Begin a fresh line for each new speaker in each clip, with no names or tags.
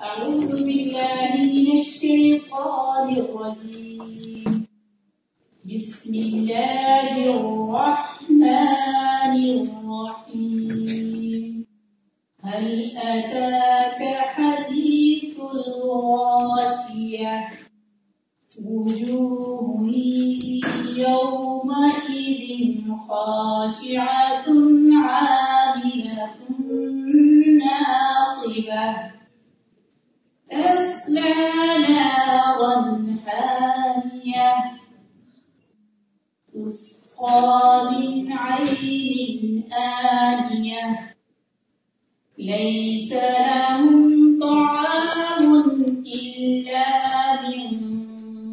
أعوذ بالله من الشيطان الرجيم. بسم الله الرحمن الرحيم. هل أتاك حديث الغاشية؟ وجوه يومئذ خاشعة عاملة ناصبة. تسلى نارا حامية تسقى من عين آنية. ليس لهم طعام إلا من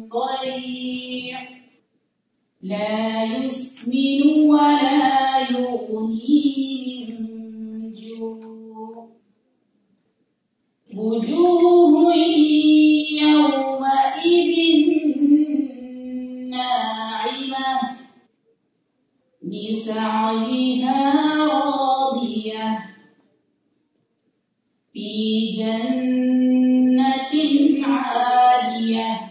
ضريع. لا يسمن ولا يغني من وجوه يومئذ ناعمة. لسعيها راضية. في جنة عالية.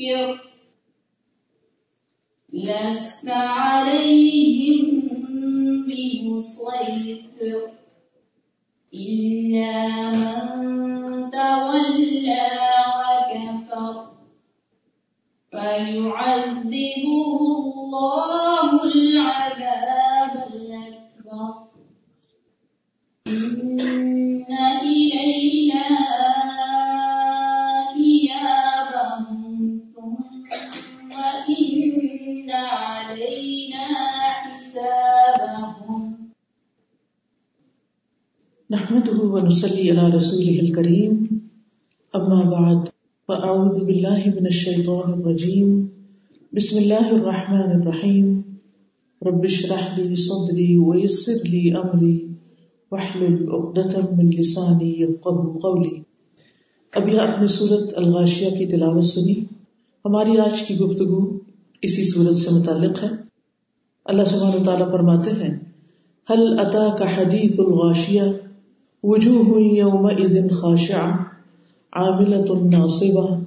کہ على رسوله الكريم. أما بعد، فأعوذ بالله من الشيطان الرجيم. بسم الله الرحمن الرحيم. رب اشرح لي صدري ويسر لي أمري. واحلل عقدة من لساني يفقه قولي. ابھی آپ نے سورت الغاشیہ کی تلاوت سنی؟ ہماری آج کی گفتگو اسی سورت سے متعلق ہے۔ اللہ سبحانہ تعالیٰ فرماتے ہیں، هل أتاك حديث الغاشية؟ وجوه يومئذ خاشعة، عاملة ناصبة،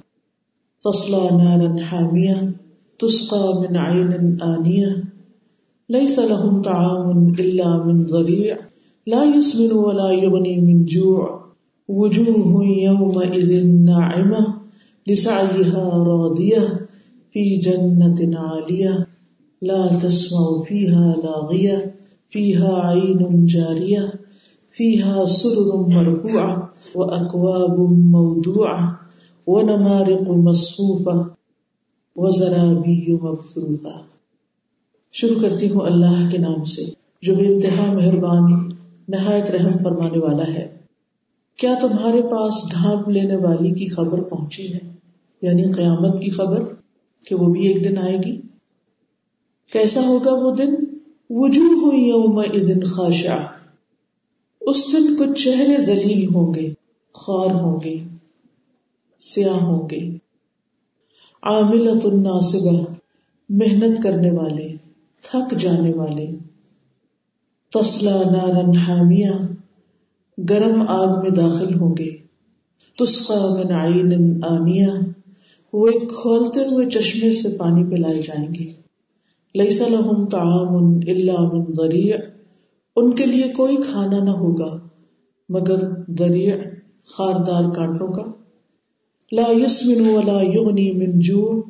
تصلى نارا حامية، تسقى من عين آنية. ليس لهم طعام إلا من ضريع، لا يسمن ولا يغني من جوع. وجوه يومئذ ناعمة، لسعيها راضية، في جنة عالية. لا تسمع فيها لاغية، فيها عين جارية. فيها سرر مرفوعة وأكواب موضوعة ونمارق مصفوفة وزرابي مبثوثة۔ شروع کرتی ہوں اللہ کے نام سے، جو بے انتہا مہربان نہایت رحم فرمانے والا ہے۔ کیا تمہارے پاس ڈھانپ لینے والی کی خبر پہنچی ہے؟ یعنی قیامت کی خبر کہ وہ بھی ایک دن آئے گی؟ کیسا ہوگا وہ دن؟ وجوہ یوم دن خاشع اس دن کچھ چہرے ذلیل ہوں گے خوار ہوں گے، سیاہ ہوں گے۔ عاملت الناصبہ، محنت کرنے والے، تھک جانے والے۔ تسلا نارن حامیہ، گرم آگ میں داخل ہوں گے۔ تسقى من عين آنية وہ ایک کھولتے ہوئے چشمے سے پانی پلائے جائیں گے۔ ليس لهم طعام الا من ضريع ان کے لیے کوئی کھانا نہ ہوگا، مگر ضریع خاردار کانٹوں کا۔ لا يسمن ولا يغني من جوع،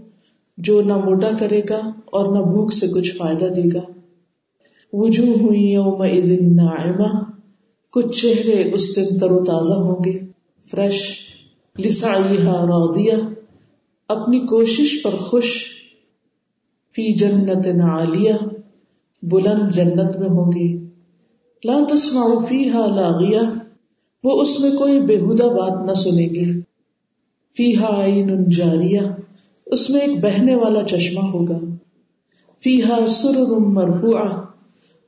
جو نہ موٹا کرے گا اور نہ بھوک سے کچھ فائدہ دے گا۔ وجوہ ہوئی یوم ناعمہ، کچھ چہرے اس دن تر و تازہ ہوں گے۔ فریش، لسعیہا راضیہ، اپنی کوشش پر خوش، فی جنت عالیہ، بلند جنت میں ہوں گے۔ لا تسمع فیہا لاغیہ، وہ اس میں کوئی بےحدہ بات نہ سنے گی۔ فیہا عین جاریہ، اس میں ایک بہنے والا چشمہ ہوگا۔ فیہا سرر مرفوعہ،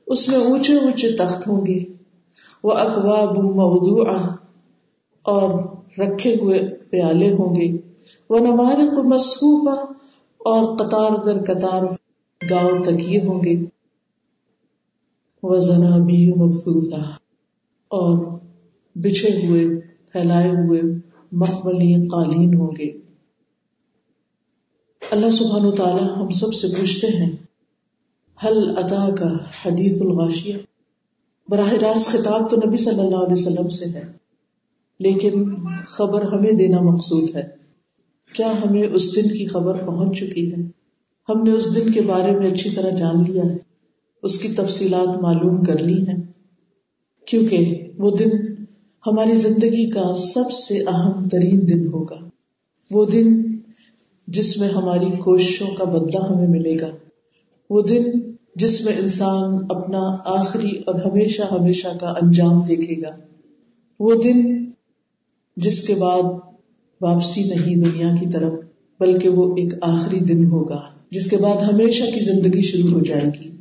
اس میں اونچے اونچے تخت ہوں گے۔ وہ اقواب موضوعہ، اور رکھے ہوئے پیالے ہوں گے۔ وہ نمارق مصحوفہ اور قطار در قطار گاؤں تکیے ہوں گے۔ وہ زنابی مبسوطہ اور بچھے ہوئے، پھیلائے ہوئے مقبلی قالین ہوں گے۔ اللہ سبحان و تعالی ہم سب سے پوچھتے ہیں حل ادا کا حدیث الغاشیہ؟ براہ راست خطاب تو نبی صلی اللہ علیہ وسلم سے ہے، لیکن خبر ہمیں دینا مقصود ہے۔ کیا ہمیں اس دن کی خبر پہنچ چکی ہے؟ ہم نے اس دن کے بارے میں اچھی طرح جان لیا ہے۔ اس کی تفصیلات معلوم کر لی ہیں۔ کیونکہ وہ دن ہماری زندگی کا سب سے اہم ترین دن ہوگا۔ وہ دن جس میں ہماری کوششوں کا بدلہ ہمیں ملے گا۔ وہ دن جس میں انسان اپنا آخری اور ہمیشہ ہمیشہ کا انجام دیکھے گا۔ وہ دن جس کے بعد واپسی نہیں دنیا کی طرف، بلکہ وہ ایک آخری دن ہوگا، جس کے بعد ہمیشہ کی زندگی شروع ہو جائے گی۔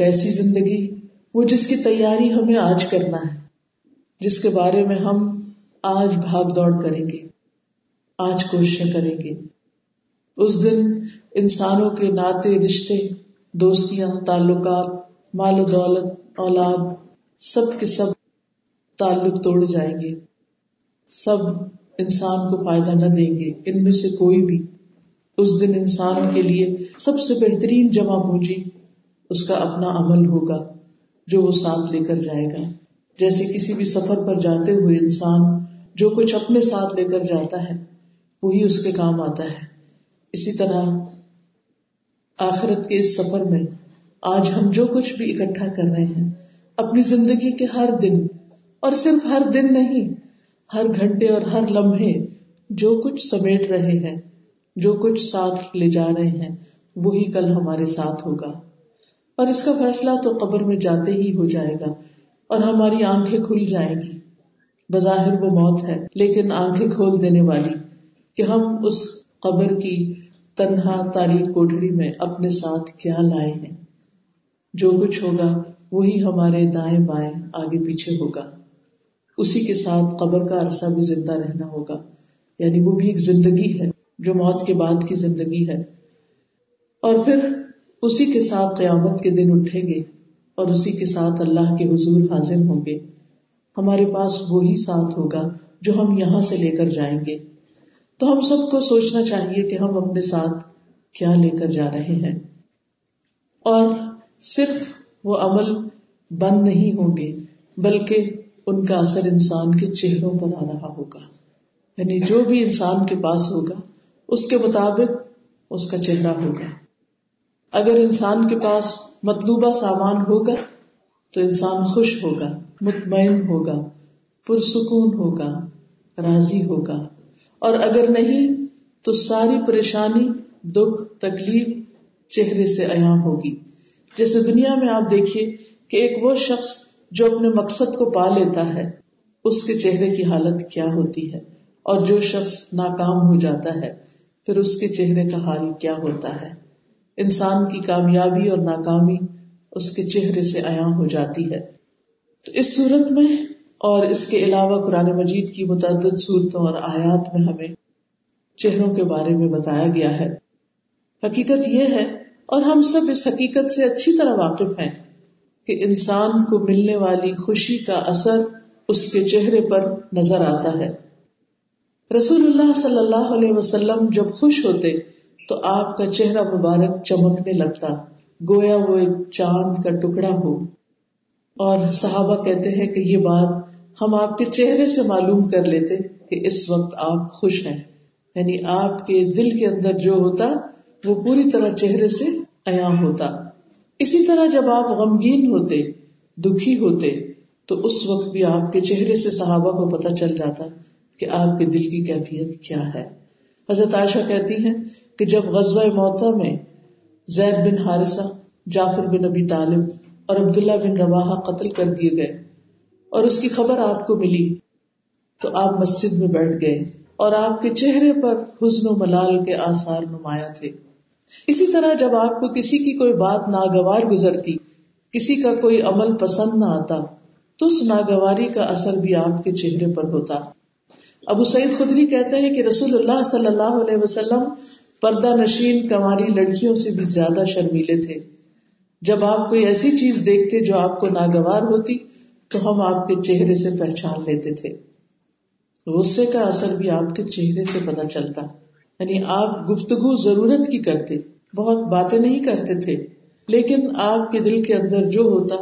کیسی زندگی؟ وہ جس کی تیاری ہمیں آج کرنا ہے، جس کے بارے میں ہم آج بھاگ دوڑ کریں گے، آج کوششیں کریں گے۔ اس دن انسانوں کے ناطے، رشتے، دوستیاں، تعلقات، مال و دولت، اولاد، سب کے سب تعلق توڑ جائیں گے۔ سب انسان کو فائدہ نہ دیں گے، ان میں سے کوئی بھی۔ اس دن انسان کے لیے سب سے بہترین جمع پونجی اس کا اپنا عمل ہوگا جو وہ ساتھ لے کر جائے گا۔ جیسے کسی بھی سفر پر جاتے ہوئے انسان جو کچھ اپنے ساتھ لے کر جاتا ہے، وہی اس کے کام آتا ہے۔ اسی طرح آخرت کے اس سفر میں آج ہم جو کچھ بھی اکٹھا کر رہے ہیں، اپنی زندگی کے ہر دن، اور صرف ہر دن نہیں، ہر گھنٹے اور ہر لمحے جو کچھ سمیٹ رہے ہیں، جو کچھ ساتھ لے جا رہے ہیں، وہی کل ہمارے ساتھ ہوگا۔ اور اس کا فیصلہ تو قبر میں جاتے ہی ہو جائے گا اور ہماری آنکھیں کھل جائیں گی۔ بظاہر وہ موت ہے، لیکن آنکھیں کھول دینے والی کہ ہم اس قبر کی تنہا تاریخ کوٹڑی میں اپنے ساتھ کیا لائے ہیں۔ جو کچھ ہوگا، وہی ہمارے دائیں بائیں آگے پیچھے ہوگا۔ اسی کے ساتھ قبر کا عرصہ بھی زندہ رہنا ہوگا۔ یعنی وہ بھی ایک زندگی ہے، جو موت کے بعد کی زندگی ہے۔ اور پھر اسی کے ساتھ قیامت کے دن اٹھیں گے اور اسی کے ساتھ اللہ کے حضور حاضر ہوں گے۔ ہمارے پاس وہی ساتھ ہوگا جو ہم یہاں سے لے کر جائیں گے۔ تو ہم سب کو سوچنا چاہیے کہ ہم اپنے ساتھ کیا لے کر جا رہے ہیں۔ اور صرف وہ عمل بند نہیں ہوں گے، بلکہ ان کا اثر انسان کے چہروں پر آ رہا ہوگا۔ یعنی جو بھی انسان کے پاس ہوگا، اس کے مطابق اس کا چہرہ ہوگا۔ اگر انسان کے پاس مطلوبہ سامان ہوگا تو انسان خوش ہوگا، مطمئن ہوگا، پرسکون ہوگا، راضی ہوگا۔ اور اگر نہیں، تو ساری پریشانی، دکھ، تکلیف چہرے سے عیاں ہوگی۔ جیسے دنیا میں آپ دیکھیے کہ ایک وہ شخص جو اپنے مقصد کو پا لیتا ہے، اس کے چہرے کی حالت کیا ہوتی ہے؟ اور جو شخص ناکام ہو جاتا ہے، پھر اس کے چہرے کا حال کیا ہوتا ہے؟ انسان کی کامیابی اور ناکامی اس کے چہرے سے عیاں ہو جاتی ہے۔ تو اس صورت میں اور اس کے علاوہ قرآن مجید کی متعدد صورتوں اور آیات میں ہمیں چہروں کے بارے میں بتایا گیا ہے۔ حقیقت یہ ہے اور ہم سب اس حقیقت سے اچھی طرح واقف ہیں کہ انسان کو ملنے والی خوشی کا اثر اس کے چہرے پر نظر آتا ہے۔ رسول اللہ صلی اللہ علیہ وسلم جب خوش ہوتے تو آپ کا چہرہ مبارک چمکنے لگتا۔ گویا وہ ایک چاند کا ٹکڑا ہو۔ اور صحابہ کہتے ہیں کہ یہ بات ہم آپ کے چہرے سے معلوم کر لیتے کہ اس وقت آپ خوش ہیں۔ یعنی آپ کے دل کے اندر جو ہوتا، وہ پوری طرح چہرے سے عیام ہوتا۔ اسی طرح جب آپ غمگین ہوتے، دکھی ہوتے، تو اس وقت بھی آپ کے چہرے سے صحابہ کو پتہ چل جاتا کہ آپ کے دل کی کیفیت کیا ہے۔ حضرت عائشہ کہتی ہیں کہ جب غزوہ موتا میں زید بن حارثہ، جعفر بن ابی طالب اور عبداللہ بن روا قتل کر دیے گئے اور اس کی خبر آپ کو ملی، تو آپ مسجد میں بیٹھ گئے اور آپ کے چہرے پر حزن و ملال کے آثار نمایاں تھے۔ اسی طرح جب آپ کو کسی کی کوئی بات ناگوار گزرتی، کسی کا کوئی عمل پسند نہ آتا، تو اس ناگواری کا اثر بھی آپ کے چہرے پر ہوتا۔ ابو سعید خدری کہتے ہیں کہ رسول اللہ صلی اللہ علیہ وسلم پردہ نشین کماری لڑکیوں سے بھی زیادہ شرمیلے تھے۔ جب آپ کوئی ایسی چیز دیکھتے جو آپ کو ناگوار ہوتی، تو ہم آپ کے چہرے سے پہچان لیتے تھے۔ غصے کا اثر بھی آپ کے چہرے سے پتا چلتا۔ یعنی آپ گفتگو ضرورت کی کرتے، بہت باتیں نہیں کرتے تھے، لیکن آپ کے دل کے اندر جو ہوتا،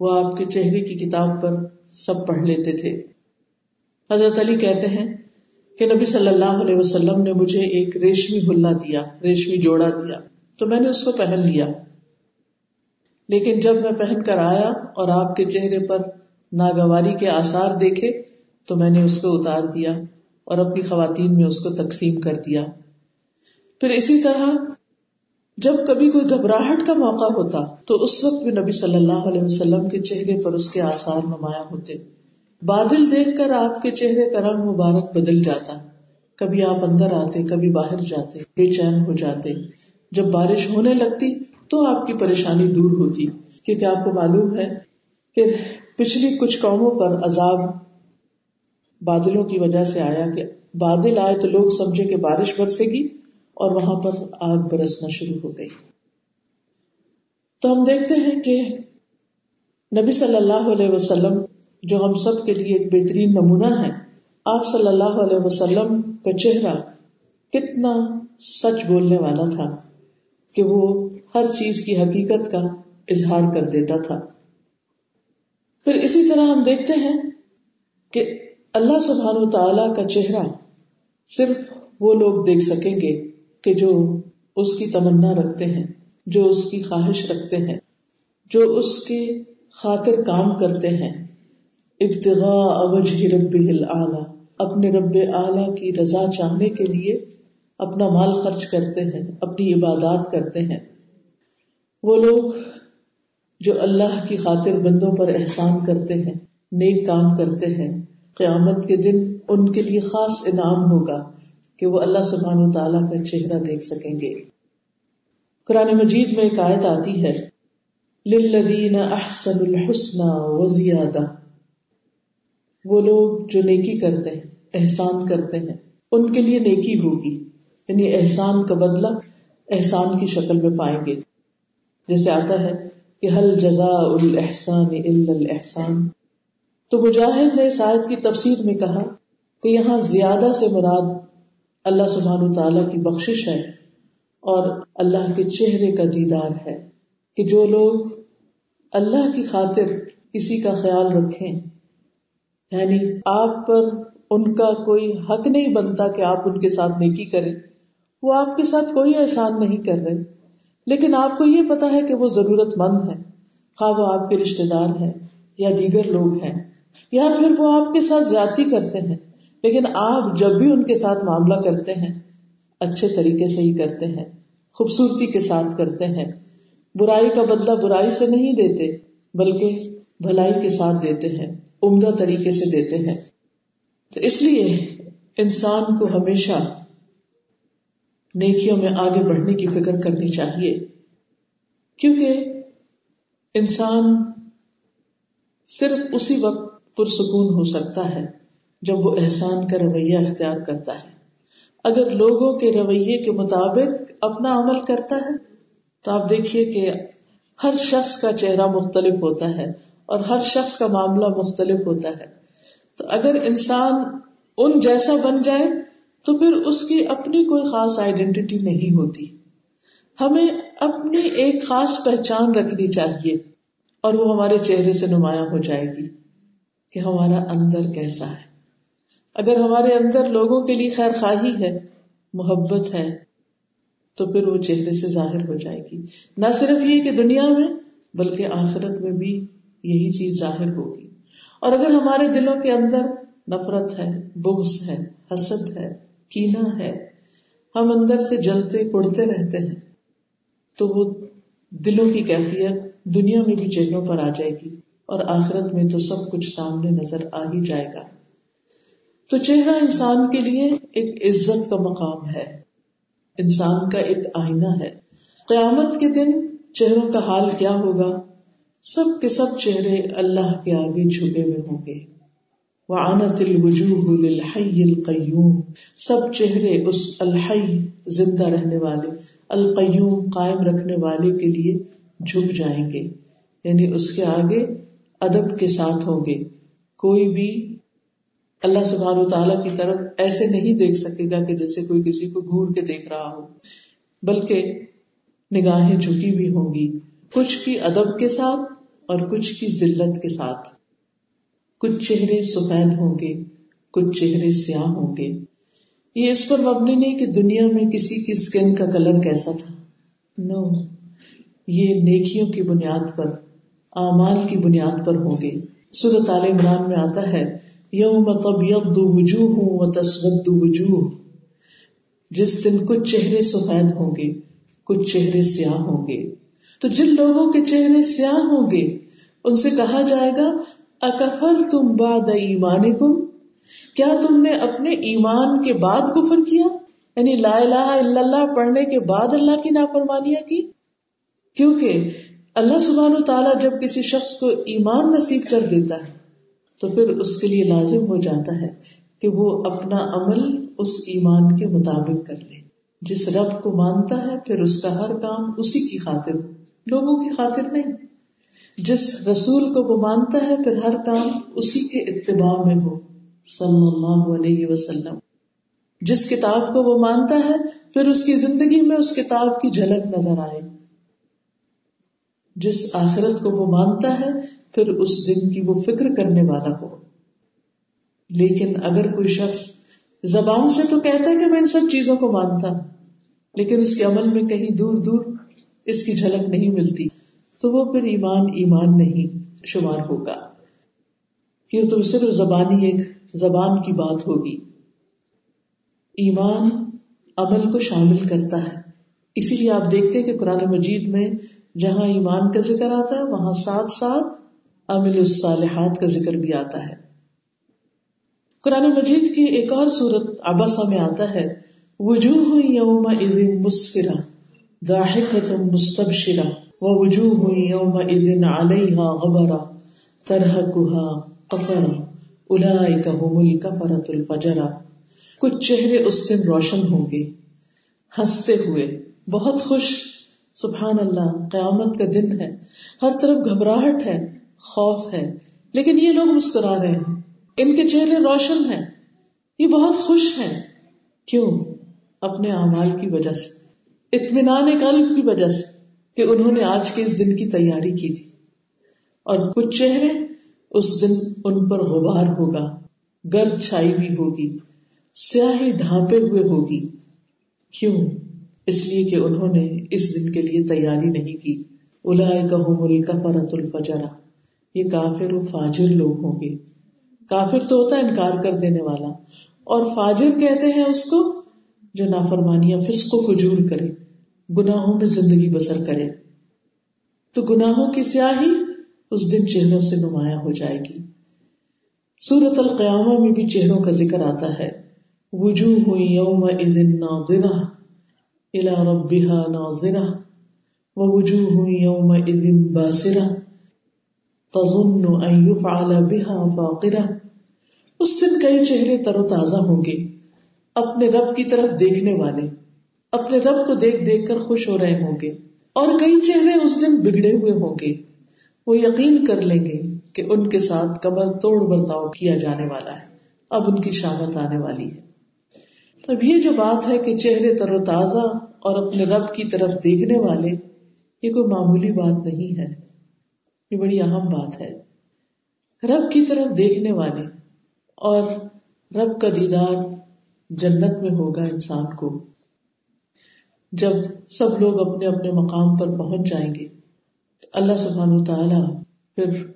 وہ آپ کے چہرے کی کتاب پر سب پڑھ لیتے تھے۔ حضرت علی کہتے ہیں کہ نبی صلی اللہ علیہ وسلم نے مجھے ایک ریشمی ہلا دیا، ریشمی جوڑا دیا، تو میں نے اس کو پہن لیا۔ لیکن جب میں پہن کر آیا اور آپ کے چہرے پر ناگواری کے آثار دیکھے، تو میں نے اس کو اتار دیا اور اپنی خواتین میں اس کو تقسیم کر دیا۔ پھر اسی طرح جب کبھی کوئی گھبراہٹ کا موقع ہوتا، تو اس وقت بھی نبی صلی اللہ علیہ وسلم کے چہرے پر اس کے آثار نمایاں ہوتے۔ بادل دیکھ کر آپ کے چہرے کا رنگ مبارک بدل جاتا۔ کبھی آپ اندر آتے، کبھی باہر جاتے، بے چین ہو جاتے۔ جب بارش ہونے لگتی تو آپ کی پریشانی دور ہوتی۔ کیونکہ آپ کو معلوم ہے کہ پچھلی کچھ قوموں پر عذاب بادلوں کی وجہ سے آیا کہ بادل آئے تو لوگ سمجھے کہ بارش برسے گی اور وہاں پر آگ برسنا شروع ہو گئی۔ تو ہم دیکھتے ہیں کہ نبی صلی اللہ علیہ وسلم جو ہم سب کے لیے ایک بہترین نمونہ ہے۔ آپ صلی اللہ علیہ وسلم کا چہرہ کتنا سچ بولنے والا تھا کہ وہ ہر چیز کی حقیقت کا اظہار کر دیتا تھا۔ پھر اسی طرح ہم دیکھتے ہیں کہ اللہ سبحان و تعالی کا چہرہ صرف وہ لوگ دیکھ سکیں گے کہ جو اس کی تمنا رکھتے ہیں، جو اس کی خواہش رکھتے ہیں، جو اس کے خاطر کام کرتے ہیں۔ ابتغاء وجہ رب اعلی اپنے رب اعلی کی رضا چاہنے کے لیے اپنا مال خرچ کرتے ہیں، اپنی عبادات کرتے ہیں۔ وہ لوگ جو اللہ کی خاطر بندوں پر احسان کرتے ہیں، نیک کام کرتے ہیں، قیامت کے دن ان کے لیے خاص انعام ہوگا کہ وہ اللہ سبحان و تعالیٰ کا چہرہ دیکھ سکیں گے۔ قرآن مجید میں ایک آیت آتی ہے، للذین احسن الحسن وزیادہ۔ وہ لوگ جو نیکی کرتے ہیں، احسان کرتے ہیں، ان کے لیے نیکی ہوگی۔ یعنی احسان کا بدلہ احسان کی شکل میں پائیں گے۔ جیسے آتا ہے کہ حل جزا الحسان الاحسان۔ تو مجاہد نے اس آیت کی تفسیر میں کہا کہ یہاں زیادہ سے مراد اللہ سبحان تعالیٰ کی بخشش ہے اور اللہ کے چہرے کا دیدار ہے کہ جو لوگ اللہ کی خاطر کسی کا خیال رکھیں یعنی آپ پر ان کا کوئی حق نہیں بنتا کہ آپ ان کے ساتھ نیکی کریں۔ وہ آپ کے ساتھ کوئی احسان نہیں کر رہے۔ لیکن آپ کو یہ پتا ہے کہ وہ ضرورت مند ہے خواہ وہ آپ کے رشتے دار ہیں یا دیگر لوگ ہیں۔ یا پھر وہ آپ کے ساتھ زیادتی کرتے ہیں۔ لیکن آپ جب بھی ان کے ساتھ معاملہ کرتے ہیں، اچھے طریقے سے ہی کرتے ہیں، خوبصورتی کے ساتھ کرتے ہیں۔ برائی کا بدلہ برائی سے نہیں دیتے، بلکہ بھلائی کے ساتھ دیتے ہیں۔ عمدہ طریقے سے دیتے ہیں۔ تو اس لیے انسان کو ہمیشہ نیکیوں میں آگے بڑھنے کی فکر کرنی چاہیے۔ کیونکہ انسان صرف اسی وقت پرسکون ہو سکتا ہے جب وہ احسان کا رویہ اختیار کرتا ہے۔ اگر لوگوں کے رویے کے مطابق اپنا عمل کرتا ہے، تو آپ دیکھیے کہ ہر شخص کا چہرہ مختلف ہوتا ہے۔ اور ہر شخص کا معاملہ مختلف ہوتا ہے۔ تو اگر انسان ان جیسا بن جائے، تو پھر اس کی اپنی کوئی خاص آئیڈینٹی نہیں ہوتی۔ ہمیں اپنی ایک خاص پہچان رکھنی چاہیے اور وہ ہمارے چہرے سے نمایاں ہو جائے گی کہ ہمارا اندر کیسا ہے۔ اگر ہمارے اندر لوگوں کے لیے خیر خواہی ہے، محبت ہے، تو پھر وہ چہرے سے ظاہر ہو جائے گی۔ نہ صرف یہ کہ دنیا میں، بلکہ آخرت میں بھی۔ یہی چیز ظاہر ہوگی۔ اور اگر ہمارے دلوں کے اندر نفرت ہے، بغض ہے، حسد ہے کینا ہے، ہم اندر سے جلتے کڑتے رہتے ہیں، تو وہ دلوں کی کیفیت دنیا میں بھی چہروں پر آ جائے گی اور آخرت میں تو سب کچھ سامنے نظر آ ہی جائے گا۔ تو چہرہ انسان کے لیے ایک عزت کا مقام ہے۔ انسان کا ایک آئینہ ہے۔ قیامت کے دن چہروں کا حال کیا ہوگا؟ سب کے سب چہرے اللہ کے آگے جھکے ہوئے ہوں گے۔ وعنت الوجوہ للحی القیوم سب چہرے اس الحی زندہ رہنے والے، القیوم قائم رکھنے والے کے لیے جھک جائیں گے۔ یعنی اس کے آگے ادب کے ساتھ ہوں گے۔ کوئی بھی اللہ سبحانہ تعالیٰ کی طرف ایسے نہیں دیکھ سکے گا کہ جیسے کوئی کسی کو گور کے دیکھ رہا ہو، بلکہ نگاہیں جھکی بھی ہوں گی۔ کچھ کی ادب کے ساتھ اور کچھ کی ذلت کے ساتھ۔ کچھ چہرے سفید ہوں گے، کچھ چہرے سیاہ ہوں گے۔ یہ اس پر مبنی نہیں کہ دنیا میں کسی کی اسکن کا کلر کیسا تھا۔ نو، یہ نیکیوں کی بنیاد پر، اعمال کی بنیاد پر ہوں گے۔ سورت عال عمران میں آتا ہے، یوم طبیعت وجوہ ہوں و تسود وجوہ۔ جس دن کچھ چہرے سفید ہوں گے، کچھ چہرے سیاہ ہوں گے۔ تو جن لوگوں کے چہرے سیاہ ہوں گے، ان سے کہا جائے گا اکفر تم باد ایمان کم کیا تم نے اپنے ایمان کے بعد کفر کیا؟ یعنی لا الہ الا اللہ پڑھنے کے بعد اللہ کی نافرمانیاں کی؟ کیونکہ اللہ سبحان و تعالیٰ جب کسی شخص کو ایمان نصیب کر دیتا ہے، تو پھر اس کے لیے لازم ہو جاتا ہے کہ وہ اپنا عمل اس ایمان کے مطابق کر لے۔ جس رب کو مانتا ہے، پھر اس کا ہر کام اسی کی خاطر ہو۔ لوگوں کی خاطر نہیں۔ جس رسول کو وہ مانتا ہے، پھر ہر کام اسی کے اتباع میں ہو۔ صلی اللہ علیہ وسلم۔ جس کتاب کو وہ مانتا ہے، پھر اس کی زندگی میں اس کتاب کی جھلک نظر آئے۔ جس آخرت کو وہ مانتا ہے، پھر اس دن کی وہ فکر کرنے والا ہو۔ لیکن اگر کوئی شخص زبان سے تو کہتا ہے کہ میں ان سب چیزوں کو مانتا، لیکن اس کے عمل میں کہیں دور دور اس کی جھلک نہیں ملتی، تو وہ پھر ایمان ایمان نہیں شمار ہوگا۔ کیوں تو صرف زبانی ایک زبان کی بات ہوگی۔ ایمان عمل کو شامل کرتا ہے۔ اسی لیے آپ دیکھتے کہ قرآن مجید میں جہاں ایمان کا ذکر آتا ہے، وہاں ساتھ ساتھ عمل الصالحات کا ذکر بھی آتا ہے۔ قرآن مجید کی ایک اور صورت اباسا میں آتا ہے۔ وجوہ یوم مسفرہ۔ ضاحكة مستبشرة ووجوه يومئذ عليها غبرة، ترهقها قطرة أولئك هم الكفرة الفجرة۔ کچھ چہرے اس دن روشن ہوں گے۔ ہنستے ہوئے، بہت خوش۔ سبحان اللہ، قیامت کا دن ہے۔ ہر طرف گھبراہٹ ہے، خوف ہے۔ لیکن یہ لوگ مسکرا رہے ہیں۔ ان کے چہرے روشن ہیں۔ یہ بہت خوش ہیں۔ کیوں؟ اپنے اعمال کی وجہ سے۔ اطمینان قلب کی وجہ سے کہ انہوں نے آج کے اس دن کی تیاری کی تھی۔ اور کچھ چہرے اس دن ان پر غبار ہوگا، گرد چھائی بھی ہوگی، سیاہی ڈھانپے ہوئے ہوگی۔ کیوں؟ اس لیے کہ انہوں نے اس دن کے لیے تیاری نہیں کی۔ الا کا الفجرا یہ کافر و فاجر لوگ ہوں گے۔ کافر تو ہوتا ہے انکار کر دینے والا۔ اور فاجر کہتے ہیں اس کو جو نافرمانیاں فسق و فجور کرے، گناہوں میں زندگی بسر کرے۔ تو گناہوں کی سیاہی اس دن چہروں سے نمایاں ہو جائے گی۔ سورت القیامہ میں بھی چہروں کا ذکر آتا ہے۔ وجوہ یوم ناظرہ الى ربها ناظرہ ووجوہ یوم باسرہ تظن ان يفعل بها فاقرہ۔ اس دن کئی چہرے تر و تازہ ہوں گے۔ اپنے رب کی طرف دیکھنے والے، اپنے رب کو دیکھ دیکھ کر خوش ہو رہے ہوں گے، اور کئی چہرے اس دن بگڑے ہوئے ہوں گے۔ وہ یقین کر لیں گے کہ ان کے ساتھ کمر توڑ برتاؤ کیا جانے والا ہے۔ اب ان کی شامت آنے والی ہے۔ اب یہ جو بات ہے کہ چہرے تر و تازہ اور اپنے رب کی طرف دیکھنے والے، یہ کوئی معمولی بات نہیں ہے۔ یہ بڑی اہم بات ہے۔ رب کی طرف دیکھنے والے اور رب کا دیدار جنت میں ہوگا انسان کو۔ جب سب لوگ اپنے اپنے مقام پر پہنچ جائیں گے، اللہ سبحان تعالی پھر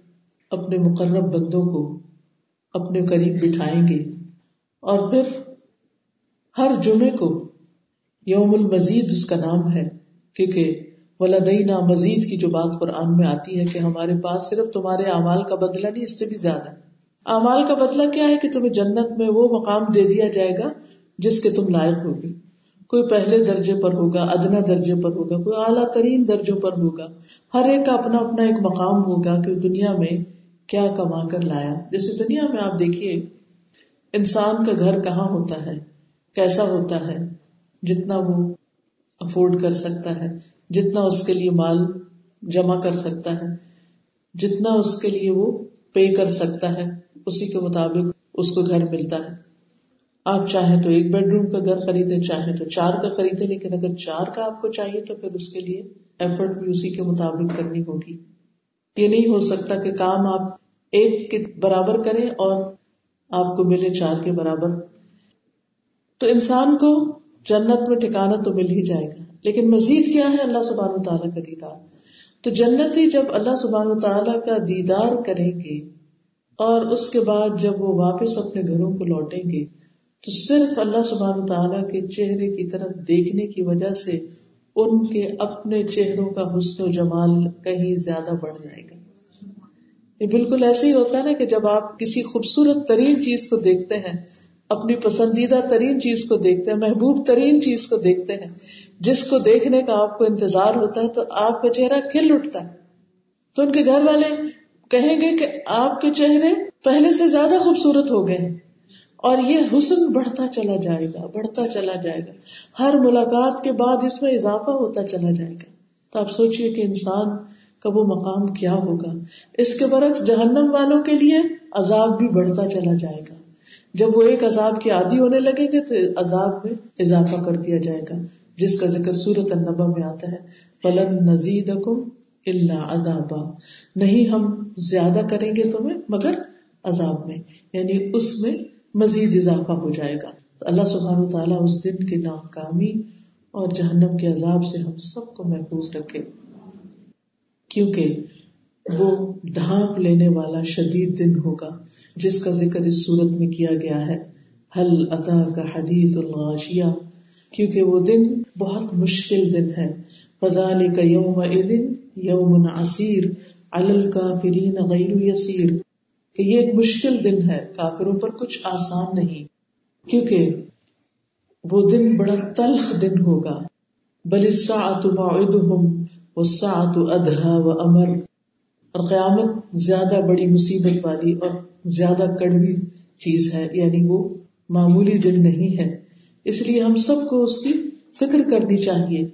اپنے مقرب بندوں کو اپنے قریب بٹھائیں گے۔ اور پھر ہر جمعے کو یوم المزید اس کا نام ہے، کیونکہ ولادینا مزید کی جو بات قرآن میں آتی ہے کہ ہمارے پاس صرف تمہارے اعمال کا بدلہ نہیں، اس سے بھی زیادہ۔ اعمال کا بدلہ کیا ہے کہ تمہیں جنت میں وہ مقام دے دیا جائے گا جس کے تم لائق ہوگی کوئی پہلے درجے پر ہوگا، ادنا درجے پر ہوگا، کوئی اعلیٰ ترین درجوں پر ہوگا۔ ہر ایک کا اپنا اپنا ایک مقام ہوگا کہ دنیا میں کیا کما کر لایا۔ جیسے دنیا میں آپ دیکھیے، انسان کا گھر کہاں ہوتا ہے؟ کیسا ہوتا ہے؟ جتنا وہ افورڈ کر سکتا ہے، جتنا اس کے لیے مال جمع کر سکتا ہے، جتنا اس کے لیے وہ پے کر سکتا ہے۔ اسی کے مطابق اس کو گھر ملتا ہے۔ آپ چاہیں تو ایک بیڈ روم کا گھر خریدیں، چاہیں تو چار کا خریدیں، لیکن اگر چار کا آپ کو چاہیے تو پھر اس کے لیے ایفرٹ بھی اسی کے مطابق کرنی ہوگی۔ یہ نہیں ہو سکتا کہ کام آپ ایک کے برابر کریں اور آپ کو ملے چار کے برابر۔ تو انسان کو جنت میں ٹھکانا تو مل ہی جائے گا۔ لیکن مزید کیا ہے اللہ سبحان و تعالیٰ کا دیدار؟ تو جنتی جب اللہ سبحان و تعالیٰ کا دیدار کریں گے اور اس کے بعد جب وہ واپس اپنے گھروں کو لوٹیں گے، تو صرف اللہ سبحان تعالیٰ کے چہرے کی طرف دیکھنے کی وجہ سے ان کے اپنے چہروں کا حسن و جمال کہیں زیادہ بڑھ جائے گا۔ یہ بالکل ایسے ہی ہوتا ہے نا کہ جب آپ کسی خوبصورت ترین چیز کو دیکھتے ہیں، اپنی پسندیدہ ترین چیز کو دیکھتے ہیں، محبوب ترین چیز کو دیکھتے ہیں، جس کو دیکھنے کا آپ کو انتظار ہوتا ہے تو آپ کا چہرہ کھل اٹھتا ہے۔ تو ان کے گھر والے کہیں گے کہ آپ کے چہرے پہلے سے زیادہ خوبصورت ہو گئے اور یہ حسن بڑھتا چلا جائے گا، بڑھتا چلا جائے گا۔ ہر ملاقات کے بعد اس میں اضافہ ہوتا چلا جائے گا۔ تو آپ سوچیے کہ انسان کا وہ مقام کیا ہوگا۔ اس کے برعکس جہنم والوں کے لیے عذاب بھی بڑھتا چلا جائے گا۔ جب وہ ایک عذاب کی عادی ہونے لگیں گے تو عذاب میں اضافہ کر دیا جائے گا، جس کا ذکر سورت النبا میں آتا ہے۔ فلن نزید اللہ ادابا نہیں، ہم زیادہ کریں گے تمہیں، مگر عذاب میں یعنی اس میں مزید اضافہ ہو جائے گا۔ تو اللہ سبحان تعالیٰ اس دن کے ناکامی اور جہنم کے عذاب سے ہم سب کو محفوظ رکھے۔ کیونکہ وہ ڈھانپ لینے والا شدید دن ہوگا، جس کا ذکر اس صورت میں کیا گیا ہے۔ حل ادا کا حدیث الغاشیہ؟ کیونکہ وہ دن بہت مشکل دن ہے۔ فضال کا یوم دن یوم عصیر الکافرین غیر یسیر، کہ یہ ایک مشکل دن ہے، کافروں پر کچھ آسان نہیں، کیونکہ وہ دن بڑا تلخ دن ہوگا۔ بل الساعت موعدهم والساعت ادھا و امر اور قیامت زیادہ بڑی مصیبت والی اور زیادہ کڑوی چیز ہے یعنی وہ معمولی دن نہیں ہے۔ اس لیے ہم سب کو اس کی فکر کرنی چاہیے۔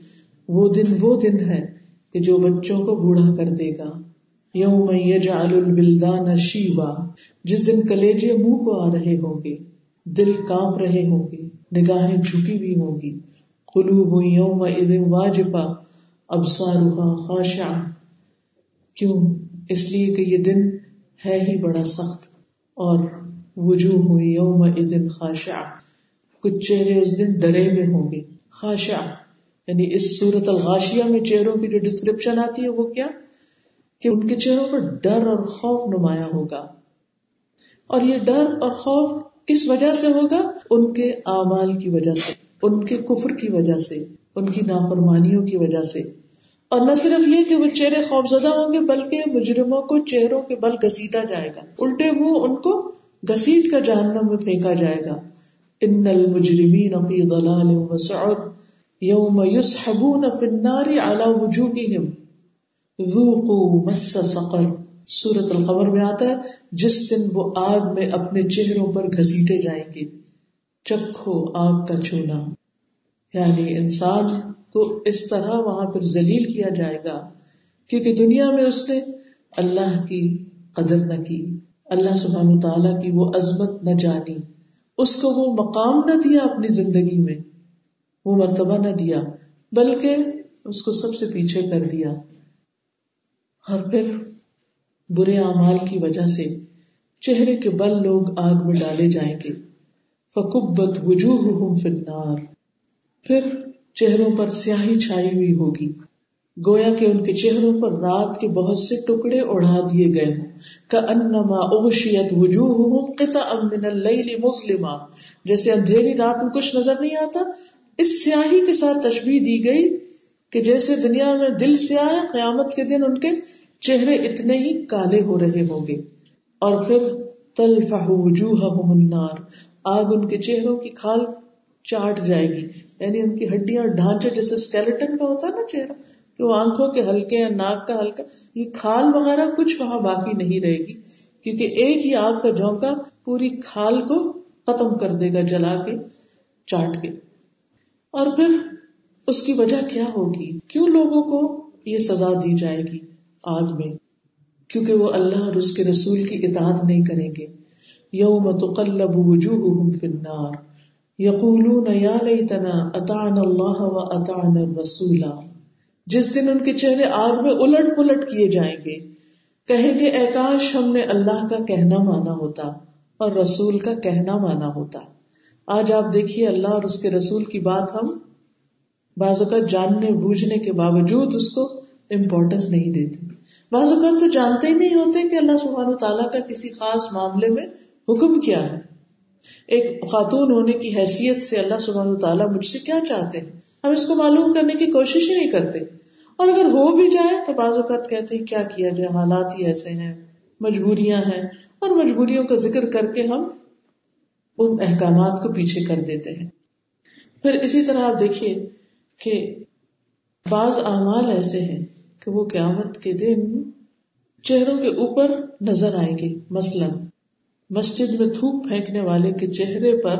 وہ دن وہ دن ہے کہ جو بچوں کو بوڑھا کر دے گا۔ یوم یجعل البلدان شیبا۔ جس دن کلیجے منہ کو آ رہے ہوں گے، دل کانپ رہے ہوں گے، نگاہیں جھکی بھی ہوں گی۔ قلوب یوم اذن واجفا ابصارها خاشعہ۔ کیوں؟ اس لیے کہ یہ دن ہے ہی بڑا سخت اور وجوہ یوم دن خاشع کچھ چہرے اس دن ڈرے ہوئے ہوں گے۔ خاشع یعنی اس صورت الغاشیہ میں چہروں کی جو ڈسکرپشن آتی ہے وہ کیا؟ کہ ان کے چہروں پر ڈر اور خوف نمایاں ہوگا۔ اور یہ ڈر اور خوف کس وجہ سے ہوگا؟ ان کے اعمال کی وجہ سے، ان کے کفر کی وجہ سے، ان کی نافرمانیوں کی وجہ سے۔ اور نہ صرف یہ کہ وہ چہرے خوف زدہ ہوں گے، بلکہ مجرموں کو چہروں کے بل گسیٹا جائے گا۔ الٹے وہ ان کو گسیٹ کر جہنم میں پھینکا جائے گا۔ ان المجرمین فی ضلال وسعر یوم یسحبون فی النار علی وجوہہم۔ مس سقر۔ سورت القمر میں آتا ہے، جس دن وہ آگ میں اپنے چہروں پر گھسیٹے جائیں گے۔ چکھو آگ کا چونا یعنی انسان کو اس طرح وہاں پر ذلیل کیا جائے گا، کیونکہ دنیا میں اس نے اللہ کی قدر نہ کی۔ اللہ سبحانہ تعالیٰ کی وہ عظمت نہ جانی۔ اس کو وہ مقام نہ دیا اپنی زندگی میں۔ وہ مرتبہ نہ دیا، بلکہ اس کو سب سے پیچھے کر دیا۔ اور پھر برے اعمال کی وجہ سے چہرے کے بل لوگ آگ میں ڈالے جائیں گے۔ فکبت وجوہ فنار پھر چہروں پر سیاہی چھائی ہوئی ہوگی۔ گویا کہ ان کے چہروں پر رات کے بہت سے ٹکڑے اڑا دیے گئے ہوں۔ کا انما اوشیت وجوہ قطع من اللیل مسلمہ جیسے اندھیری رات میں کچھ نظر نہیں آتا، اس سیاہی کے ساتھ تشبیح دی گئی کہ جیسے دنیا میں دل سیاہ ہے قیامت کے دن ان کے چہرے اتنے ہی کالے ہو رہے ہوں گے۔ اور پھر تلفح وجوہہم النار، آگ ان کے چہروں کی کھال چاٹ جائے گی۔ یعنی ان کی ہڈیاں اور ڈھانچے جیسے اسکیلٹن کا ہوتا ہے نا چہرہ، کہ وہ آنکھوں کے ہلکے یا ناک کا ہلکا، یہ کھال وغیرہ کچھ وہاں باقی نہیں رہے گی۔ کیونکہ ایک ہی آگ کا جھونکا پوری کھال کو ختم کر دے گا، جلا کے، چاٹ کے۔ اور پھر اس کی وجہ کیا ہوگی؟ کیوں لوگوں کو یہ سزا دی جائے گی آگ میں؟ کیونکہ وہ اللہ اور اس کے رسول کی اطاعت نہیں کریں گے۔ یوم تقلب وجوہہم فی النار۔ یقولون یا لیتنا اطعنا اللہ و اطعنا الرسولہ جس دن ان کے چہرے آگ میں الٹ پلٹ کیے جائیں گے۔ کہیں گے، اے کاش ہم نے اللہ کا کہنا مانا ہوتا اور رسول کا کہنا مانا ہوتا۔ آج آپ دیکھیے، اللہ اور اس کے رسول کی بات ہم بعض اوقات جاننے بوجھنے کے باوجود اس کو امپورٹینس نہیں دیتے۔ بعض اوقات تو جانتے ہی نہیں ہوتے کہ اللہ سبحانہ تعالیٰ کا کسی خاص معاملے میں حکم کیا ہے۔ ایک خاتون ہونے کی حیثیت سے اللہ سبحانہ تعالیٰ مجھ سے کیا چاہتے ہیں؟ ہم اس کو معلوم کرنے کی کوشش ہی نہیں کرتے۔ اور اگر ہو بھی جائے تو بعض اوقات کہتے ہیں، کیا کیا جائے؟ حالات ہی ایسے ہیں، مجبوریاں ہیں۔ اور مجبوریوں کا ذکر کر کے ہم ان احکامات کو پیچھے کر دیتے ہیں۔ پھر اسی طرح آپ دیکھیے کہ بعض اعمال ایسے ہیں کہ وہ قیامت کے دن چہروں کے اوپر نظر آئیں گے۔ مثلاً مسجد میں تھوک پھینکنے والے کے چہرے پر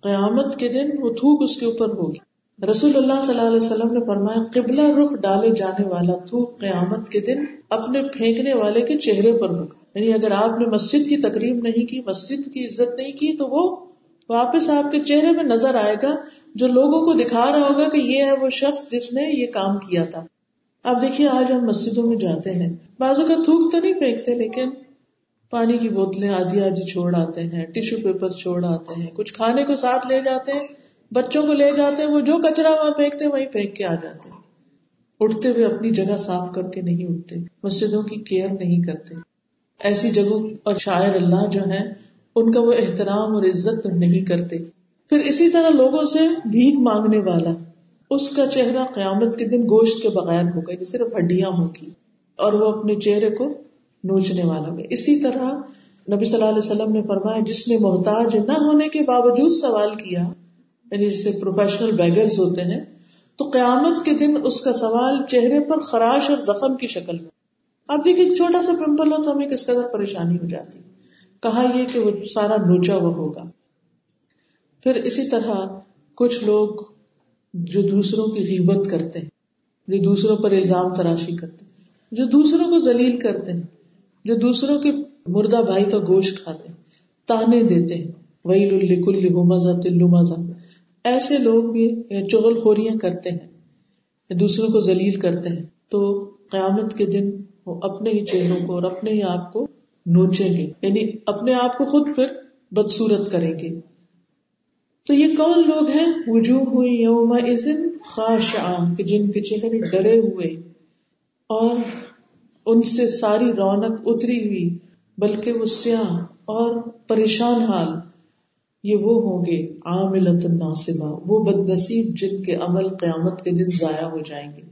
قیامت کے دن وہ تھوک اس کے اوپر ہوگی۔ رسول اللہ صلی اللہ علیہ وسلم نے فرمایا، قبلہ رخ ڈالے جانے والا تھوک قیامت کے دن اپنے پھینکنے والے کے چہرے پر ہوگا۔ یعنی اگر آپ نے مسجد کی تقریب نہیں کی، مسجد کی عزت نہیں کی، تو وہ واپس آپ کے چہرے میں نظر آئے گا جو لوگوں کو دکھا رہا ہوگا کہ یہ ہے وہ شخص جس نے یہ کام کیا تھا۔ اب دیکھیے، آج ہم مسجدوں میں جاتے ہیں۔ بازو کا تھوک تو نہیں پھینکتے، لیکن پانی کی بوتلیں آدھی آدھی چھوڑ آتے ہیں ٹیشو پیپر چھوڑ آتے ہیں۔ کچھ کھانے کو ساتھ لے جاتے ہیں، بچوں کو لے جاتے ہیں، وہ جو کچرا وہاں پھینکتے وہیں پھینک کے آ جاتے ہیں۔ اٹھتے ہوئے اپنی جگہ صاف کر کے نہیں اٹھتے، مسجدوں کی کیئر نہیں کرتے۔ ایسی جگہوں اور شاعر اللہ جو ہے ان کا وہ احترام اور عزت نہیں کرتے۔ پھر اسی طرح لوگوں سے بھیک مانگنے والا، اس کا چہرہ قیامت کے دن گوشت کے بغیر ہوگا یہ یعنی صرف ہڈیاں ہوگی اور وہ اپنے چہرے کو نوچنے والا۔ ہوگا اسی طرح نبی صلی اللہ علیہ وسلم نے فرمایا، جس نے محتاج نہ ہونے کے باوجود سوال کیا یعنی جسے پروفیشنل بیگرز ہوتے ہیں، تو قیامت کے دن اس کا سوال چہرے پر خراش اور زخم کی شکل میں۔ اب دیکھیے ایک چھوٹا سا پمپل ہو تو ہمیں کس قدر پریشانی ہو جاتی۔ کہا یہ کہ وہ سارا نوچا وہ ہوگا۔ پھر اسی طرح کچھ لوگ جو دوسروں کی غیبت کرتے ہیں، جو دوسروں پر الزام تراشی کرتے ہیں، جو دوسروں کو ذلیل کرتے ہیں، جو دوسروں کے مردہ بھائی کا گوشت کھاتے ہیں، تانے دیتے ہیں۔ وہی لکل مزہ تلو مزہ ایسے لوگ بھی چغل خوریاں کرتے ہیں دوسروں کو ذلیل کرتے ہیں۔ تو قیامت کے دن وہ اپنے ہی چہروں کو اور اپنے ہی آپ کو نوچیں گے۔ یعنی اپنے آپ کو خود پھر بدسورت کریں گے۔ تو یہ کون لوگ ہیں؟ وجوہ ہوئی یوم خاش عام کہ جن کے چہرے ڈرے ہوئے اور ان سے ساری رونق اتری ہوئی، بلکہ وہ سیاہ اور پریشان حال، یہ وہ ہوں گے عاملت الناصبہ، وہ بد نصیب جن کے عمل قیامت کے دن ضائع ہو جائیں گے۔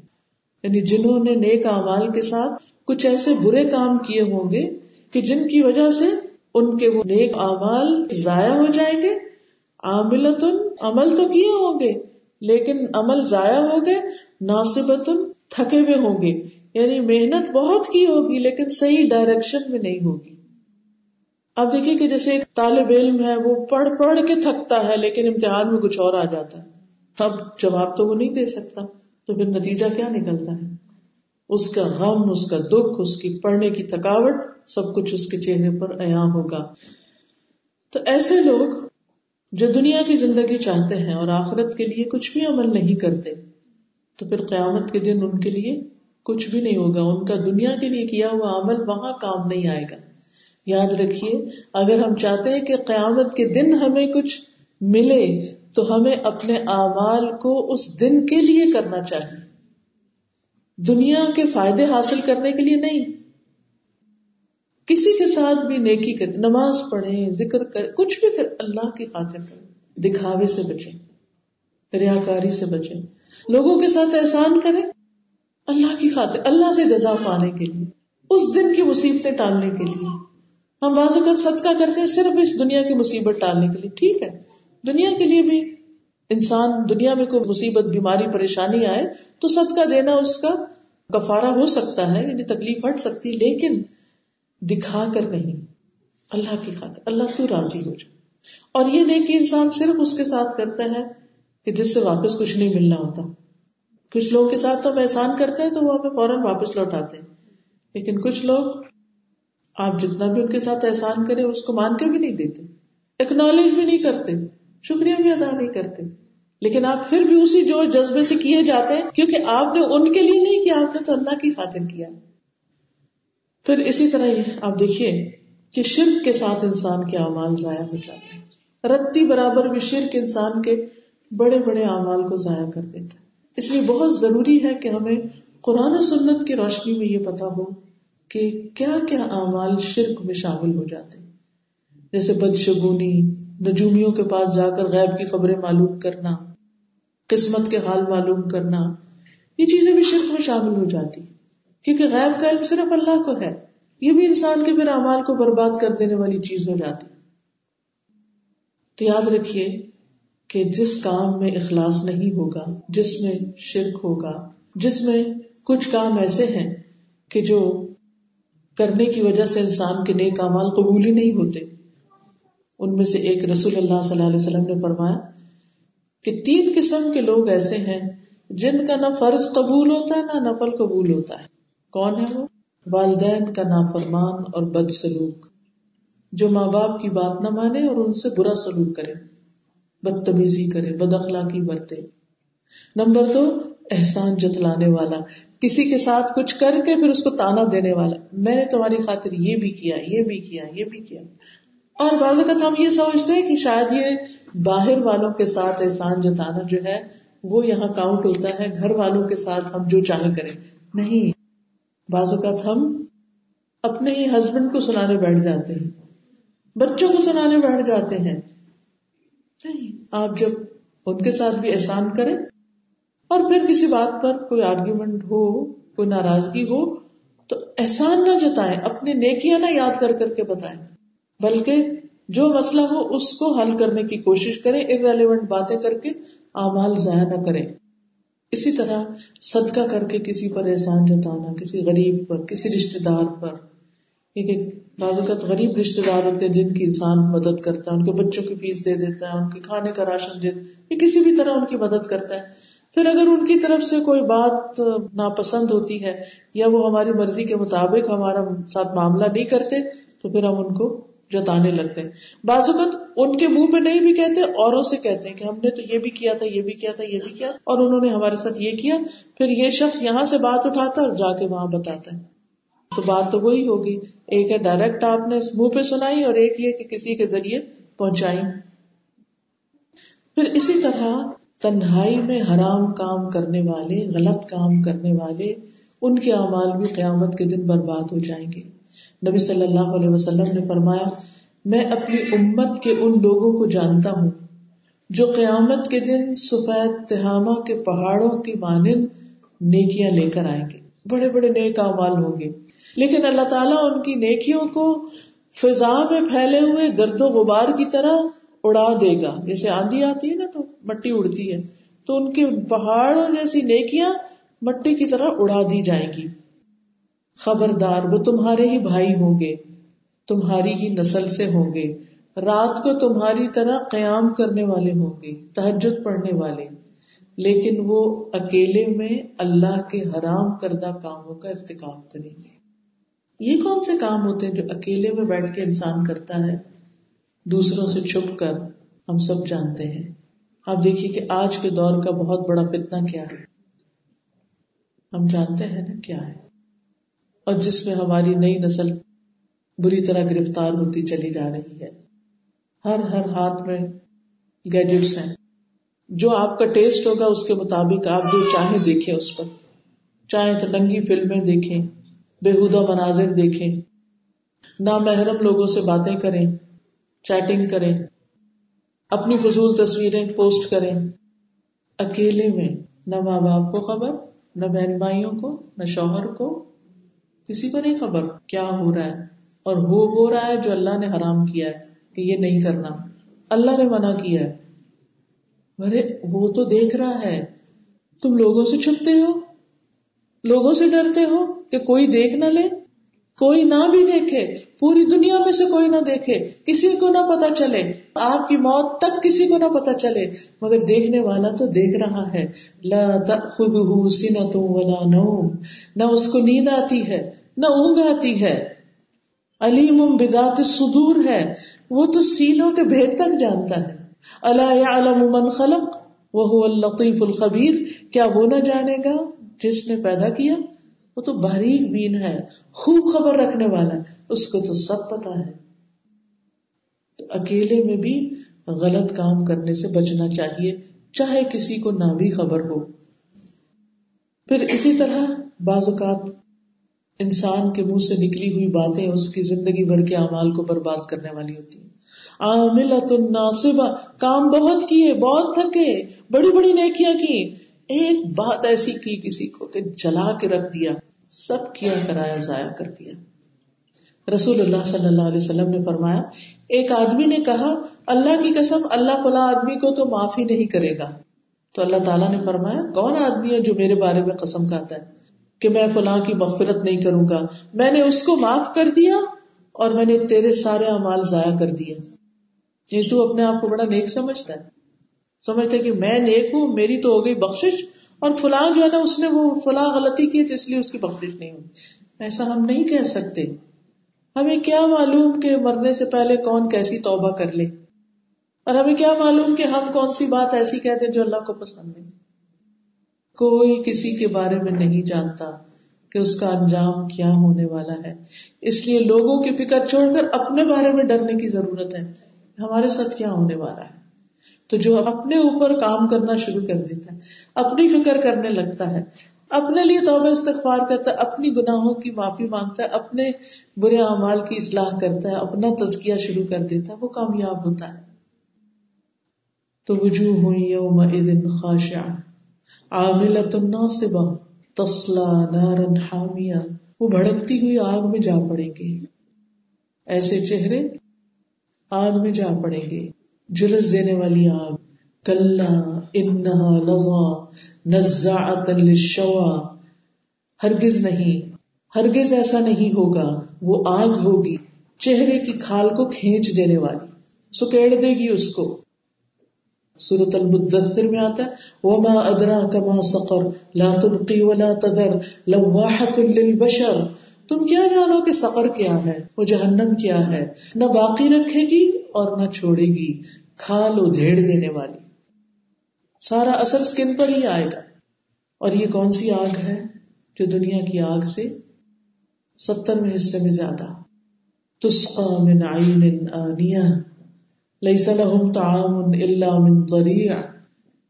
یعنی جنہوں نے نیک اعمال کے ساتھ کچھ ایسے برے کام کیے ہوں گے کہ جن کی وجہ سے ان کے وہ نیک اعمال ضائع ہو جائیں گے عاملت عمل تو کیے ہوں گے، لیکن عمل ضائع ہو گئے ناصبت تھکے ہوئے ہوں گے۔ یعنی محنت بہت کی ہوگی، لیکن صحیح ڈائریکشن میں نہیں ہوگی۔ اب دیکھیے کہ جیسے ایک طالب علم ہے، وہ پڑھ پڑھ کے تھکتا ہے، لیکن امتحان میں کچھ اور آ جاتا ہے۔ اب جواب تو وہ نہیں دے سکتا۔ تو پھر نتیجہ کیا نکلتا ہے؟ اس کا غم، اس کا دکھ، اس کی پڑھنے کی تھکاوٹ سب کچھ اس کے چہرے پر عیاں ہوگا۔ تو ایسے لوگ جو دنیا کی زندگی چاہتے ہیں اور آخرت کے لیے کچھ بھی عمل نہیں کرتے، تو پھر قیامت کے دن ان کے لیے کچھ بھی نہیں ہوگا۔ ان کا دنیا کے لیے کیا ہوا عمل وہاں کام نہیں آئے گا۔ یاد رکھیے، اگر ہم چاہتے ہیں کہ قیامت کے دن ہمیں کچھ ملے، تو ہمیں اپنے اعمال کو اس دن کے لیے کرنا چاہیے۔ دنیا کے فائدے حاصل کرنے کے لیے نہیں۔ کسی کے ساتھ بھی نیکی کر، نماز پڑھیں، ذکر کر، کچھ بھی کر، اللہ کی خاطر کریں۔ دکھاوے سے بچیں ریاکاری سے بچیں۔ لوگوں کے ساتھ احسان کریں، اللہ کی خاطر، اللہ سے جزا پانے کے لیے، اس دن کی مصیبتیں ٹالنے کے لیے۔ ہم بعض اوقات صدقہ کرتے ہیں صرف اس دنیا کی مصیبت ٹالنے کے لیے، ٹھیک ہے۔ دنیا کے لیے بھی انسان دنیا میں کوئی مصیبت، بیماری، پریشانی آئے تو صدقہ دینا اس کا کفارہ ہو سکتا ہے یعنی تکلیف ہٹ سکتی، لیکن دکھا کر نہیں۔ اللہ کی خاطر، اللہ تو راضی ہو جائے۔ اور یہ نہیں کہ انسان صرف اس کے ساتھ کرتا ہے کہ جس سے واپس کچھ نہیں ملنا ہوتا۔ کچھ لوگوں کے ساتھ تو ہم احسان کرتے ہیں تو وہ ہمیں فوراً واپس لوٹاتے ہیں۔ لیکن کچھ لوگ آپ جتنا بھی ان کے ساتھ احسان کرے اس کو مان کے بھی نہیں دیتے۔ اکنالج بھی نہیں کرتے۔ شکریہ بھی ادا نہیں کرتے۔ لیکن آپ پھر بھی اسی جو جذبے سے کیے جاتے ہیں، کیونکہ آپ نے ان کے لیے نہیں کیا، آپ نے تو اللہ کی خاطر کیا۔ پھر اسی طرح آپ دیکھیے کہ شرک کے ساتھ انسان کے اعمال ضائع ہو جاتے ہیں۔ رتی برابر بھی شرک انسان کے بڑے بڑے اعمال کو ضائع کر دیتا ہے۔ اس لیے بہت ضروری ہے کہ ہمیں قرآن و سنت کی روشنی میں یہ پتا ہو کہ کیا کیا اعمال شرک میں شامل ہو جاتے جیسے بدشگونی نجومیوں کے پاس جا کر غیب کی خبریں معلوم کرنا، قسمت کے حال معلوم کرنا، یہ چیزیں بھی شرک میں شامل ہو جاتی۔ کیونکہ غیب کا علم صرف اللہ کو ہے، یہ بھی انسان کے پھر اعمال کو برباد کر دینے والی چیز ہو جاتی۔ تو یاد رکھیے کہ جس کام میں اخلاص نہیں ہوگا، جس میں شرک ہوگا، جس میں کچھ کام ایسے ہیں کہ جو کرنے کی وجہ سے انسان کے نیک امال قبول ہی نہیں ہوتے ان میں سے ایک رسول اللہ صلی اللہ علیہ وسلم نے فرمایا کہ تین قسم کے لوگ ایسے ہیں جن کا نہ فرض قبول ہوتا ہے، نہ نفل قبول ہوتا ہے۔ کون ہے وہ؟ والدین کا نافرمان اور بد سلوک۔ جو ماں باپ کی بات نہ مانے اور ان سے برا سلوک کرے، بدتمیزی کرے، بد اخلاقی برتے۔ نمبر دو، احسان جتلانے والا۔ کسی کے ساتھ کچھ کر کے پھر اس کو تانا دینے والا۔ میں نے تمہاری خاطر یہ بھی کیا، یہ بھی کیا، یہ بھی کیا۔ اور بعض اوقات ہم یہ سوچتے ہیں کہ شاید یہ باہر والوں کے ساتھ احسان جتانا جو ہے وہ یہاں کاؤنٹ ہوتا ہے، گھر والوں کے ساتھ ہم جو چاہیں کریں۔ نہیں، بعض اوقات ہم اپنے ہی ہسبینڈ کو سنانے بیٹھ جاتے ہیں، بچوں کو سنانے بیٹھ جاتے ہیں۔ نہیں، آپ جب ان کے ساتھ بھی احسان کریں اور پھر کسی بات پر کوئی آرگیومنٹ ہو، کوئی ناراضگی ہو، تو احسان نہ جتائیں اپنے نیکیاں نہ یاد کر کر کے بتائیں۔ بلکہ جو مسئلہ ہو اس کو حل کرنے کی کوشش کریں ارریلیونٹ باتیں کر کے اعمال ضائع نہ کریں۔ اسی طرح صدقہ کر کے کسی پر احسان جتانا، کسی غریب پر، کسی رشتے دار پر۔ ایک بعض اوقات غریب رشتے دار ہوتے ہیں جن کی انسان مدد کرتا ہے، ان کے بچوں کی فیس دے دیتا ہے، ان کے کھانے کا راشن دے یا کسی بھی طرح ان کی مدد کرتا ہے۔ پھر اگر ان کی طرف سے کوئی بات ناپسند ہوتی ہے یا وہ ہماری مرضی کے مطابق ہمارا ساتھ معاملہ نہیں کرتے، تو پھر ہم ان کو جتانے لگتے ہیں۔ بعض اوقات ان کے منہ پہ نہیں بھی کہتے، اوروں سے کہتے ہیں کہ ہم نے تو یہ بھی کیا تھا، یہ بھی کیا تھا، یہ بھی کیا۔ اور انہوں نے ہمارے ساتھ یہ کیا، پھر یہ شخص یہاں سے بات اٹھاتا اور جا کے وہاں بتاتا ہے۔ تو بات تو وہی ہوگی۔ ایک ہے ڈائریکٹ آپ نے منہ پہ سنائی اور ایک یہ کہ کسی کے ذریعے پہنچائی۔ پھر اسی طرح تنہائی میں حرام کام کرنے والے، غلط کام کرنے والے، ان کے اعمال بھی قیامت کے دن برباد ہو جائیں گے۔ نبی صلی اللہ علیہ وسلم نے فرمایا، میں اپنی امت کے ان لوگوں کو جانتا ہوں جو قیامت کے دن سفید تہامہ کے پہاڑوں کی مانند نیکیاں لے کر آئیں گے۔ بڑے بڑے نیک اعمال ہوں گے۔ لیکن اللہ تعالیٰ ان کی نیکیوں کو فضا میں پھیلے ہوئے گرد و غبار کی طرح اڑا دے گا۔ جیسے آندھی آتی ہے نا تو مٹی اڑتی ہے۔ تو ان کے پہاڑ جیسی نیکیاں مٹی کی طرح اڑا دی جائیں گی۔ خبردار، وہ تمہارے ہی بھائی ہوں گے، تمہاری ہی نسل سے ہوں گے۔ رات کو تمہاری طرح قیام کرنے والے ہوں گے تحجد پڑھنے والے۔ لیکن وہ اکیلے میں اللہ کے حرام کردہ کاموں کا ارتکاب کریں گے۔ یہ کون سے کام ہوتے ہیں جو اکیلے میں بیٹھ کے انسان کرتا ہے؟ دوسروں سے چھپ کر ہم سب جانتے ہیں۔ آپ دیکھیے کہ آج کے دور کا بہت بڑا فتنہ کیا ہے۔ ہم جانتے ہیں نا کیا ہے۔ اور جس میں ہماری نئی نسل بری طرح گرفتار ہوتی چلی جا رہی ہے۔ ہر ہر ہاتھ میں گیجٹس ہیں۔ جو آپ کا ٹیسٹ ہوگا اس کے مطابق آپ جو چاہیں دیکھیں اس پر۔ چاہے تو ننگی فلمیں دیکھیں بےحدہ مناظر دیکھیں۔ نہ محرم لوگوں سے باتیں کریں، چیٹنگ کریں، اپنی فضول تصویریں پوسٹ کریں۔ اکیلے میں نہ ماں باپ کو خبر، نہ بہن بھائیوں کو، نہ شوہر کو کسی کو نہیں خبر کیا ہو رہا ہے۔ اور وہ ہو رہا ہے جو اللہ نے حرام کیا ہے کہ یہ نہیں کرنا۔ اللہ نے منع کیا ہے۔ ارے، وہ تو دیکھ رہا ہے۔ تم لوگوں سے چھپتے ہو؟ لوگوں سے ڈرتے ہو کہ کوئی دیکھ نہ لے؟ کوئی نہ بھی دیکھے، پوری دنیا میں سے کوئی نہ دیکھے، کسی کو نہ پتا چلے، آپ کی موت تک کسی کو نہ پتا چلے، مگر دیکھنے والا تو دیکھ رہا ہے۔ لا ولا نوم، نہ اس کو نیند آتی ہے، نہ اونگ آتی ہے۔ علیم بدات صدور ہے، وہ تو سینوں کے بھید تک جانتا ہے۔ اللہ من خلق وہ اللطیف الخبیر، کیا وہ نہ جانے گا جس نے پیدا کیا؟ وہ تو باریک بین ہے، خوب خبر رکھنے والا ہے، اس کو تو سب پتا ہے۔ تو اکیلے میں بھی غلط کام کرنے سے بچنا چاہیے، چاہے کسی کو نہ بھی خبر ہو۔ پھر اسی طرح بعض اوقات انسان کے منہ سے نکلی ہوئی باتیں اس کی زندگی بھر کے اعمال کو برباد کرنے والی ہوتی ہیں۔ عامل کام بہت کیے، بہت تھکے، بڑی بڑی نیکیاں کی ایک بات ایسی کی کسی کو کہ جلا کے رکھ دیا، سب کیا کرایا، ضائع کر دیا۔ رسول اللہ صلی اللہ علیہ وسلم نے فرمایا، ایک آدمی نے کہا، اللہ کی قسم، اللہ فلاں آدمی کو تو معافی نہیں کرے گا۔ تو اللہ تعالیٰ نے فرمایا، کون آدمی ہے جو میرے بارے میں قسم کھاتا ہے کہ میں فلاں کی مغفرت نہیں کروں گا؟ میں نے اس کو معاف کر دیا اور میں نے تیرے سارے امال ضائع کر دیے۔ یہ تو اپنے آپ کو بڑا نیک سمجھتا ہے۔ سمجھتے کہ میں نیک ہوں، میری تو ہو گئی بخش اور فلاں جو ہے نا، اس نے وہ فلاں غلطی کی تو اس لیے اس کی بخش نہیں ہوئی۔ ایسا ہم نہیں کہہ سکتے۔ ہمیں کیا معلوم کہ مرنے سے پہلے کون کیسی توبہ کر لے؟ اور ہمیں کیا معلوم کہ ہم کون سی بات ایسی کہتے جو اللہ کو پسند نہیں؟ کوئی کسی کے بارے میں نہیں جانتا کہ اس کا انجام کیا ہونے والا ہے۔ اس لیے لوگوں کی فکر چھوڑ کر اپنے بارے میں ڈرنے کی ضرورت ہے۔ ہمارے ساتھ کیا ہونے والا ہے؟ تو جو اپنے اوپر کام کرنا شروع کر دیتا ہے، اپنی فکر کرنے لگتا ہے، اپنے لیے توبہ استغفار کرتا ہے، اپنی گناہوں کی معافی مانگتا ہے، اپنے برے اعمال کی اصلاح کرتا ہے، اپنا تزکیہ شروع کر دیتا ہے، وہ کامیاب ہوتا ہے۔ تو وجوہ ہوئی یوم دن خاشع عاملۃ ناصبہ تسلا نارن حامیہ۔ وہ بھڑکتی ہوئی آگ میں جا پڑیں گے۔ ایسے چہرے آگ میں جا پڑیں گے۔ جلس دینے والی آگ کل انہا لظا نزاعتا للشوا۔ ہرگز نہیں، ہرگز ایسا نہیں ہوگا، وہ آگ ہوگی، چہرے کی کھال کو کھینچ دینے والی، سکیڑ دے گی اس کو۔ سورت المدثر میں آتا ہے، وما ادرا کما سقر لا تبقی ولا تذر لواحت للبشر۔ تم کیا جانو کہ سقر کیا ہے؟ وہ جہنم کیا ہے؟ نہ باقی رکھے گی اور نہ چھوڑے گی، کھال ادھیڑ دینے والی۔ سارا اثر اسکن پر ہی آئے گا۔ اور یہ کون سی آگ ہے جو دنیا کی آگ سے ستر میں حصے میں زیادہ؟ تسقا من عین آنیہ۔ لیس لهم طعام الا من ضریع۔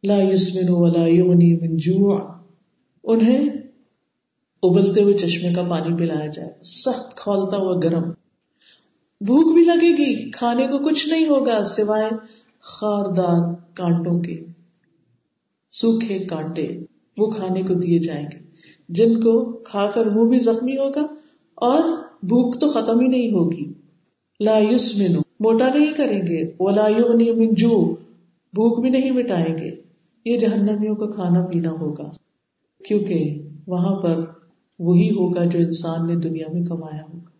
لا يسمن ولا يغني من جوع۔ انہیں ابلتے ہوئے چشمے کا پانی پلایا جائے۔ سخت کھولتا ہوا گرم۔ بھوک بھی لگے گی۔ کھانے کو کچھ نہیں ہوگا سوائے خاردار کانٹوں کے۔ سوکھے کانٹے۔ وہ کھانے کو دیے جائیں گے۔ جن کو کھا کر منہ بھی زخمی ہوگا اور بھوک تو ختم ہی نہیں ہوگی۔ لا یوس مینو موٹا نہیں کریں گے۔ وہ لا منجو بھوک بھی نہیں مٹائیں گے۔ یہ جہنمیوں کا کھانا پینا ہوگا۔ کیونکہ وہاں پر وہی ہوگا جو انسان نے دنیا میں کمایا ہوگا۔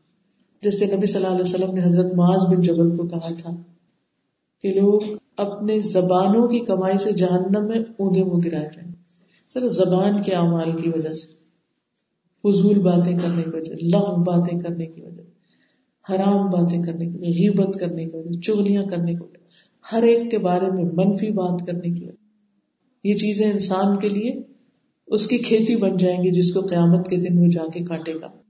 جیسے نبی صلی اللہ علیہ وسلم نے حضرت معاذ بن جبل کو کہا تھا کہ لوگ اپنے زبانوں کی کمائی سے جہنم میں اوندے منہ گرائے جائیں صرف زبان کے اعمال کی وجہ سے، فضول باتیں کرنے کی وجہ لغ باتیں کرنے کی وجہ، حرام باتیں کرنے کی وجہ، غیبت کرنے کی وجہ، چغلیاں کرنے کی وجہ، ہر ایک کے بارے میں منفی بات کرنے کی وجہ۔ یہ چیزیں انسان کے لیے اس کی کھیتی بن جائیں گی جس کو قیامت کے دن وہ جا کے کاٹے گا۔